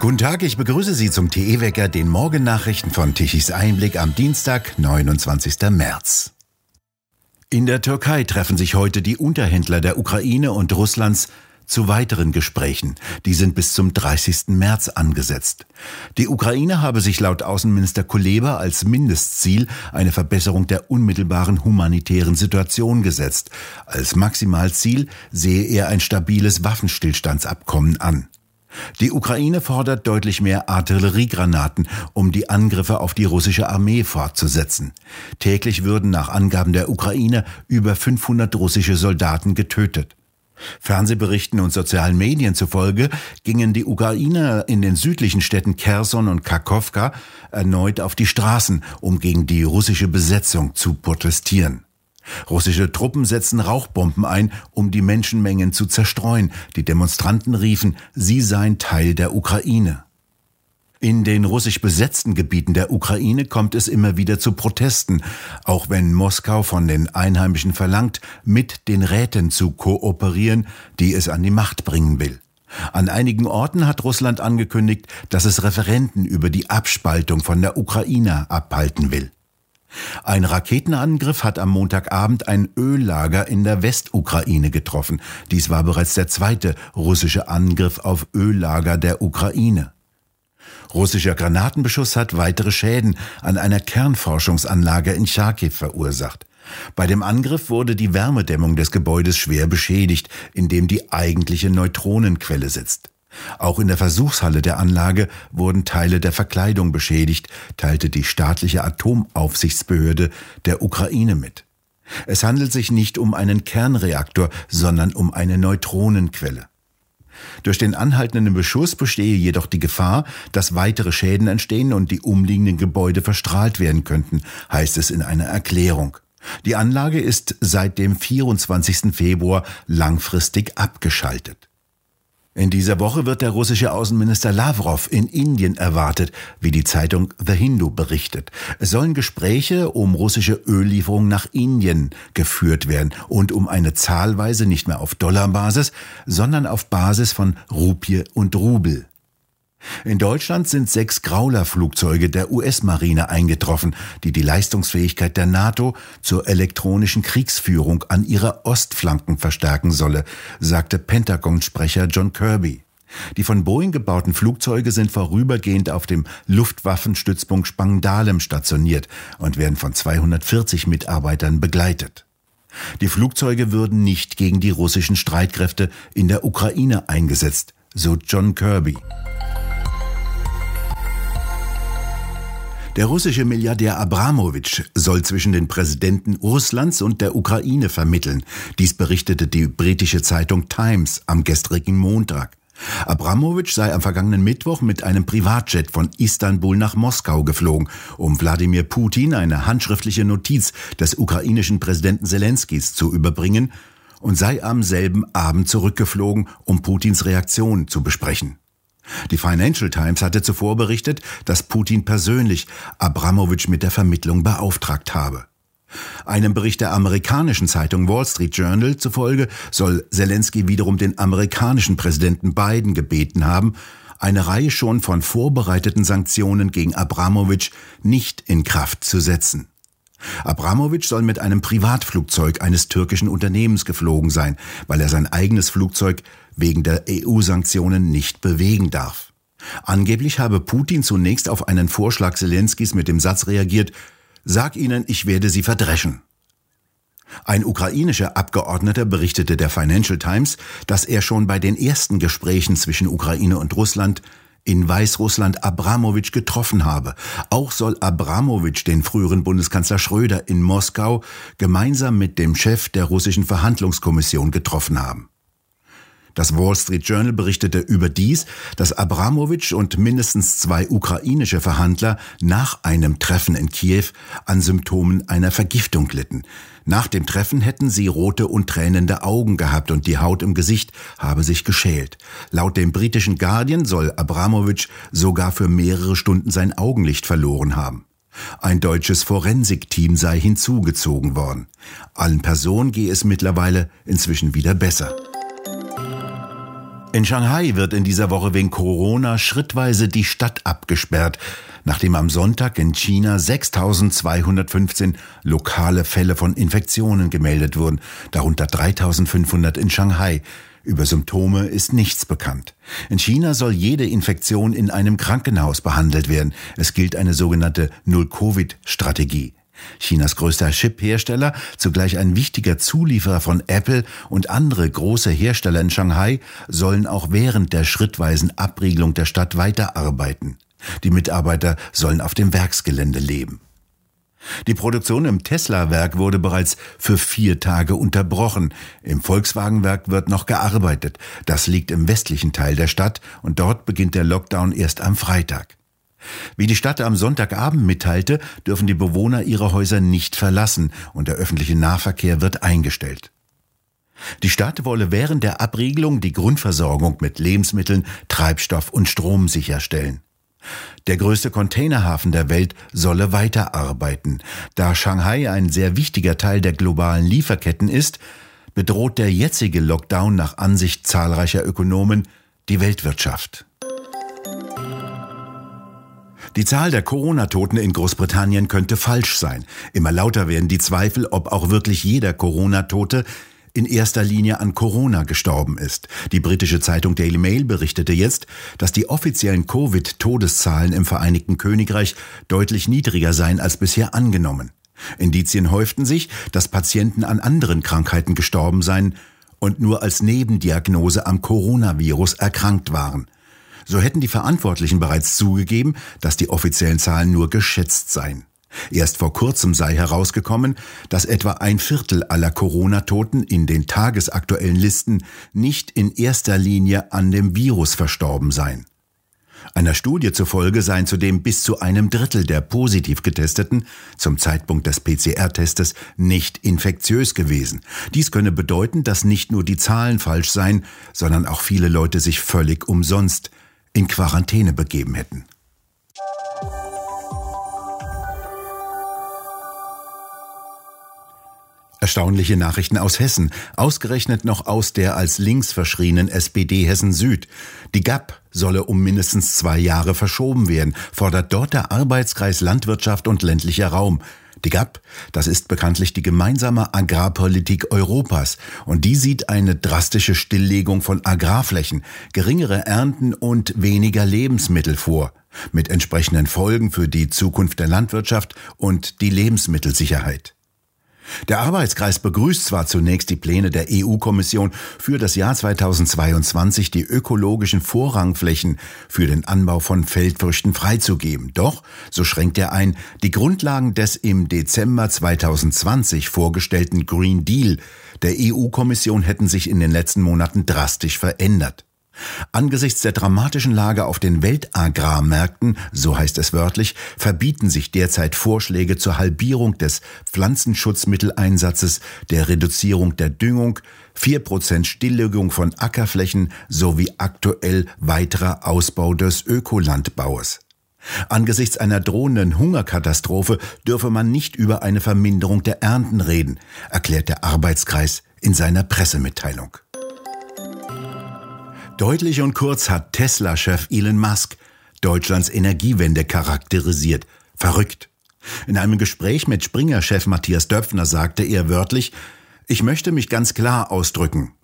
Guten Tag, ich begrüße Sie zum TE-Wecker, den Morgennachrichten von Tichys Einblick am Dienstag, 29. März. In der Türkei treffen sich heute die Unterhändler der Ukraine und Russlands zu weiteren Gesprächen. Die sind bis zum 30. März angesetzt. Die Ukraine habe sich laut Außenminister Kuleba als Mindestziel eine Verbesserung der unmittelbaren humanitären Situation gesetzt. Als Maximalziel sehe er ein stabiles Waffenstillstandsabkommen an. Die Ukraine fordert deutlich mehr Artilleriegranaten, um die Angriffe auf die russische Armee fortzusetzen. Täglich würden nach Angaben der Ukraine über 500 russische Soldaten getötet. Fernsehberichten und sozialen Medien zufolge gingen die Ukrainer in den südlichen Städten Kherson und Kharkovka erneut auf die Straßen, um gegen die russische Besetzung zu protestieren. Russische Truppen setzen Rauchbomben ein, um die Menschenmengen zu zerstreuen. Die Demonstranten riefen, sie seien Teil der Ukraine. In den russisch besetzten Gebieten der Ukraine kommt es immer wieder zu Protesten, auch wenn Moskau von den Einheimischen verlangt, mit den Räten zu kooperieren, die es an die Macht bringen will. An einigen Orten hat Russland angekündigt, dass es Referenten über die Abspaltung von der Ukraine abhalten will. Ein Raketenangriff hat am Montagabend ein Öllager in der Westukraine getroffen. Dies war bereits der zweite russische Angriff auf Öllager der Ukraine. Russischer Granatenbeschuss hat weitere Schäden an einer Kernforschungsanlage in Charkiw verursacht. Bei dem Angriff wurde die Wärmedämmung des Gebäudes schwer beschädigt, in dem die eigentliche Neutronenquelle sitzt. Auch in der Versuchshalle der Anlage wurden Teile der Verkleidung beschädigt, teilte die staatliche Atomaufsichtsbehörde der Ukraine mit. Es handelt sich nicht um einen Kernreaktor, sondern um eine Neutronenquelle. Durch den anhaltenden Beschuss bestehe jedoch die Gefahr, dass weitere Schäden entstehen und die umliegenden Gebäude verstrahlt werden könnten, heißt es in einer Erklärung. Die Anlage ist seit dem 24. Februar langfristig abgeschaltet. In dieser Woche wird der russische Außenminister Lavrov in Indien erwartet, wie die Zeitung The Hindu berichtet. Es sollen Gespräche um russische Öllieferungen nach Indien geführt werden und um eine Zahlweise nicht mehr auf Dollarbasis, sondern auf Basis von Rupie und Rubel. In Deutschland sind sechs Grauler-Flugzeuge der US-Marine eingetroffen, die die Leistungsfähigkeit der NATO zur elektronischen Kriegsführung an ihrer Ostflanken verstärken solle, sagte Pentagon-Sprecher John Kirby. Die von Boeing gebauten Flugzeuge sind vorübergehend auf dem Luftwaffenstützpunkt Spangdahlem stationiert und werden von 240 Mitarbeitern begleitet. Die Flugzeuge würden nicht gegen die russischen Streitkräfte in der Ukraine eingesetzt, so John Kirby. Der russische Milliardär Abramowitsch soll zwischen den Präsidenten Russlands und der Ukraine vermitteln. Dies berichtete die britische Zeitung Times am gestrigen Montag. Abramowitsch sei am vergangenen Mittwoch mit einem Privatjet von Istanbul nach Moskau geflogen, um Wladimir Putin eine handschriftliche Notiz des ukrainischen Präsidenten Zelenskis zu überbringen und sei am selben Abend zurückgeflogen, um Putins Reaktion zu besprechen. Die Financial Times hatte zuvor berichtet, dass Putin persönlich Abramowitsch mit der Vermittlung beauftragt habe. Einem Bericht der amerikanischen Zeitung Wall Street Journal zufolge soll Zelensky wiederum den amerikanischen Präsidenten Biden gebeten haben, eine Reihe schon von vorbereiteten Sanktionen gegen Abramowitsch nicht in Kraft zu setzen. Abramowitsch soll mit einem Privatflugzeug eines türkischen Unternehmens geflogen sein, weil er sein eigenes Flugzeug wegen der EU-Sanktionen nicht bewegen darf. Angeblich habe Putin zunächst auf einen Vorschlag Zelenskis mit dem Satz reagiert, Sag ihnen, ich werde sie verdreschen. Ein ukrainischer Abgeordneter berichtete der Financial Times, dass er schon bei den ersten Gesprächen zwischen Ukraine und Russland in Weißrussland Abramowitsch getroffen habe. Auch soll Abramowitsch den früheren Bundeskanzler Schröder in Moskau gemeinsam mit dem Chef der russischen Verhandlungskommission getroffen haben. Das Wall Street Journal berichtete überdies, dass Abramowitsch und mindestens zwei ukrainische Verhandler nach einem Treffen in Kiew an Symptomen einer Vergiftung litten. Nach dem Treffen hätten sie rote und tränende Augen gehabt und die Haut im Gesicht habe sich geschält. Laut dem britischen Guardian soll Abramowitsch sogar für mehrere Stunden sein Augenlicht verloren haben. Ein deutsches Forensikteam sei hinzugezogen worden. Allen Personen gehe es mittlerweile inzwischen wieder besser. In Shanghai wird in dieser Woche wegen Corona schrittweise die Stadt abgesperrt, nachdem am Sonntag in China 6215 lokale Fälle von Infektionen gemeldet wurden, darunter 3500 in Shanghai. Über Symptome ist nichts bekannt. In China soll jede Infektion in einem Krankenhaus behandelt werden. Es gilt eine sogenannte Null-Covid-Strategie. Chinas größter Chip-Hersteller, zugleich ein wichtiger Zulieferer von Apple und andere große Hersteller in Shanghai, sollen auch während der schrittweisen Abriegelung der Stadt weiterarbeiten. Die Mitarbeiter sollen auf dem Werksgelände leben. Die Produktion im Tesla-Werk wurde bereits für vier Tage unterbrochen. Im Volkswagen-Werk wird noch gearbeitet. Das liegt im westlichen Teil der Stadt und dort beginnt der Lockdown erst am Freitag. Wie die Stadt am Sonntagabend mitteilte, dürfen die Bewohner ihre Häuser nicht verlassen und der öffentliche Nahverkehr wird eingestellt. Die Stadt wolle während der Abriegelung die Grundversorgung mit Lebensmitteln, Treibstoff und Strom sicherstellen. Der größte Containerhafen der Welt solle weiterarbeiten. Da Shanghai ein sehr wichtiger Teil der globalen Lieferketten ist, bedroht der jetzige Lockdown nach Ansicht zahlreicher Ökonomen die Weltwirtschaft. Die Zahl der Corona-Toten in Großbritannien könnte falsch sein. Immer lauter werden die Zweifel, ob auch wirklich jeder Corona-Tote in erster Linie an Corona gestorben ist. Die britische Zeitung Daily Mail berichtete jetzt, dass die offiziellen Covid-Todeszahlen im Vereinigten Königreich deutlich niedriger seien als bisher angenommen. Indizien häuften sich, dass Patienten an anderen Krankheiten gestorben seien und nur als Nebendiagnose am Coronavirus erkrankt waren. So hätten die Verantwortlichen bereits zugegeben, dass die offiziellen Zahlen nur geschätzt seien. Erst vor kurzem sei herausgekommen, dass etwa ein Viertel aller Corona-Toten in den tagesaktuellen Listen nicht in erster Linie an dem Virus verstorben seien. Einer Studie zufolge seien zudem bis zu einem Drittel der positiv getesteten zum Zeitpunkt des PCR-Testes nicht infektiös gewesen. Dies könne bedeuten, dass nicht nur die Zahlen falsch seien, sondern auch viele Leute sich völlig umsonst in Quarantäne begeben hätten. Erstaunliche Nachrichten aus Hessen, ausgerechnet noch aus der als links verschrienen SPD Hessen Süd. Die GAP solle um mindestens zwei Jahre verschoben werden, fordert dort der Arbeitskreis Landwirtschaft und ländlicher Raum. Die GAP, das ist bekanntlich die gemeinsame Agrarpolitik Europas. Und die sieht eine drastische Stilllegung von Agrarflächen, geringere Ernten und weniger Lebensmittel vor, mit entsprechenden Folgen für die Zukunft der Landwirtschaft und die Lebensmittelsicherheit. Der Arbeitskreis begrüßt zwar zunächst die Pläne der EU-Kommission für das Jahr 2022, die ökologischen Vorrangflächen für den Anbau von Feldfrüchten freizugeben. Doch, so schränkt er ein, die Grundlagen des im Dezember 2020 vorgestellten Green Deal der EU-Kommission hätten sich in den letzten Monaten drastisch verändert. Angesichts der dramatischen Lage auf den Weltagrarmärkten, so heißt es wörtlich, verbieten sich derzeit Vorschläge zur Halbierung des Pflanzenschutzmitteleinsatzes, der Reduzierung der Düngung, 4% Stilllegung von Ackerflächen sowie aktuell weiterer Ausbau des Ökolandbaus. Angesichts einer drohenden Hungerkatastrophe dürfe man nicht über eine Verminderung der Ernten reden, erklärt der Arbeitskreis in seiner Pressemitteilung. Deutlich und kurz hat Tesla-Chef Elon Musk Deutschlands Energiewende charakterisiert. Verrückt. In einem Gespräch mit Springer-Chef Matthias Döpfner sagte er wörtlich, ich möchte mich ganz klar ausdrücken.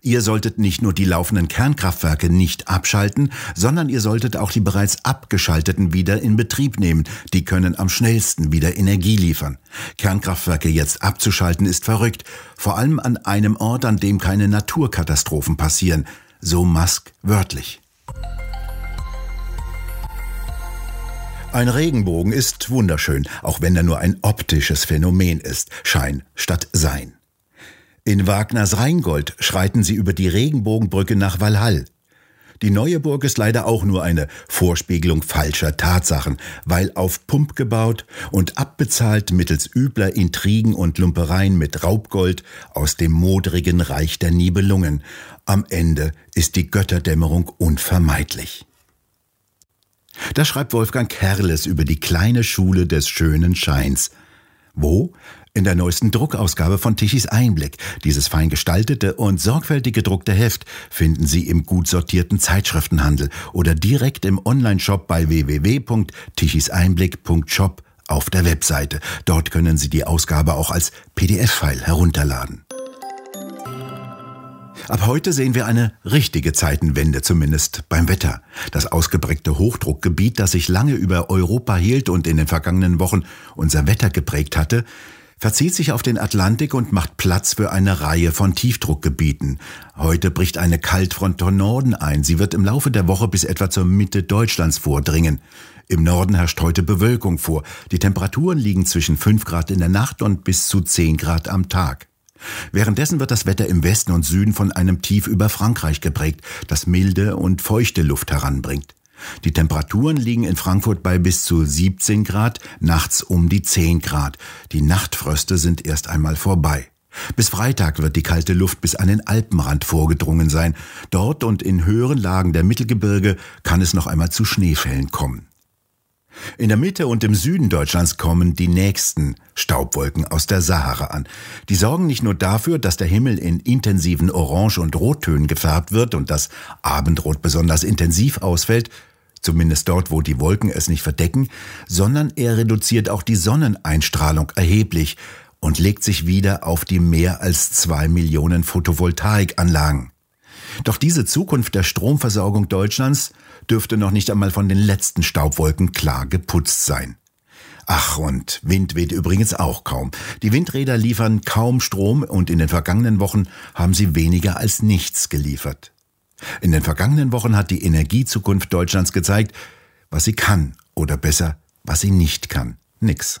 Ihr solltet nicht nur die laufenden Kernkraftwerke nicht abschalten, sondern ihr solltet auch die bereits abgeschalteten wieder in Betrieb nehmen. Die können am schnellsten wieder Energie liefern. Kernkraftwerke jetzt abzuschalten ist verrückt, vor allem an einem Ort, an dem keine Naturkatastrophen passieren so Musk wörtlich. Ein Regenbogen ist wunderschön, auch wenn er nur ein optisches Phänomen ist, Schein statt Sein. In Wagners Rheingold schreiten sie über die Regenbogenbrücke nach Walhall. Die neue Burg ist leider auch nur eine Vorspiegelung falscher Tatsachen, weil auf Pump gebaut und abbezahlt mittels übler Intrigen und Lumpereien mit Raubgold aus dem modrigen Reich der Nibelungen. Am Ende ist die Götterdämmerung unvermeidlich. Das schreibt Wolfgang Kerles über die kleine Schule des schönen Scheins. Wo? In der neuesten Druckausgabe von Tichys Einblick. Dieses fein gestaltete und sorgfältig gedruckte Heft finden Sie im gut sortierten Zeitschriftenhandel oder direkt im Onlineshop bei www.tichiseinblick.shop auf der Webseite. Dort können Sie die Ausgabe auch als PDF-File herunterladen. Ab heute sehen wir eine richtige Zeitenwende, zumindest beim Wetter. Das ausgeprägte Hochdruckgebiet, das sich lange über Europa hielt und in den vergangenen Wochen unser Wetter geprägt hatte, verzieht sich auf den Atlantik und macht Platz für eine Reihe von Tiefdruckgebieten. Heute bricht eine Kaltfront von Norden ein. Sie wird im Laufe der Woche bis etwa zur Mitte Deutschlands vordringen. Im Norden herrscht heute Bewölkung vor. Die Temperaturen liegen zwischen 5 Grad in der Nacht und bis zu 10 Grad am Tag. Währenddessen wird das Wetter im Westen und Süden von einem Tief über Frankreich geprägt, das milde und feuchte Luft heranbringt. Die Temperaturen liegen in Frankfurt bei bis zu 17 Grad, nachts um die 10 Grad. Die Nachtfröste sind erst einmal vorbei. Bis Freitag wird die kalte Luft bis an den Alpenrand vorgedrungen sein. Dort und in höheren Lagen der Mittelgebirge kann es noch einmal zu Schneefällen kommen. In der Mitte und im Süden Deutschlands kommen die nächsten Staubwolken aus der Sahara an. Die sorgen nicht nur dafür, dass der Himmel in intensiven Orange- und Rottönen gefärbt wird und das Abendrot besonders intensiv ausfällt, zumindest dort, wo die Wolken es nicht verdecken, sondern er reduziert auch die Sonneneinstrahlung erheblich und legt sich wieder auf die mehr als zwei Millionen Photovoltaikanlagen. Doch diese Zukunft der Stromversorgung Deutschlands dürfte noch nicht einmal von den letzten Staubwolken klar geputzt sein. Ach, und Wind weht übrigens auch kaum. Die Windräder liefern kaum Strom und in den vergangenen Wochen haben sie weniger als nichts geliefert. In den vergangenen Wochen hat die Energiezukunft Deutschlands gezeigt, was sie kann oder besser, was sie nicht kann. Nix.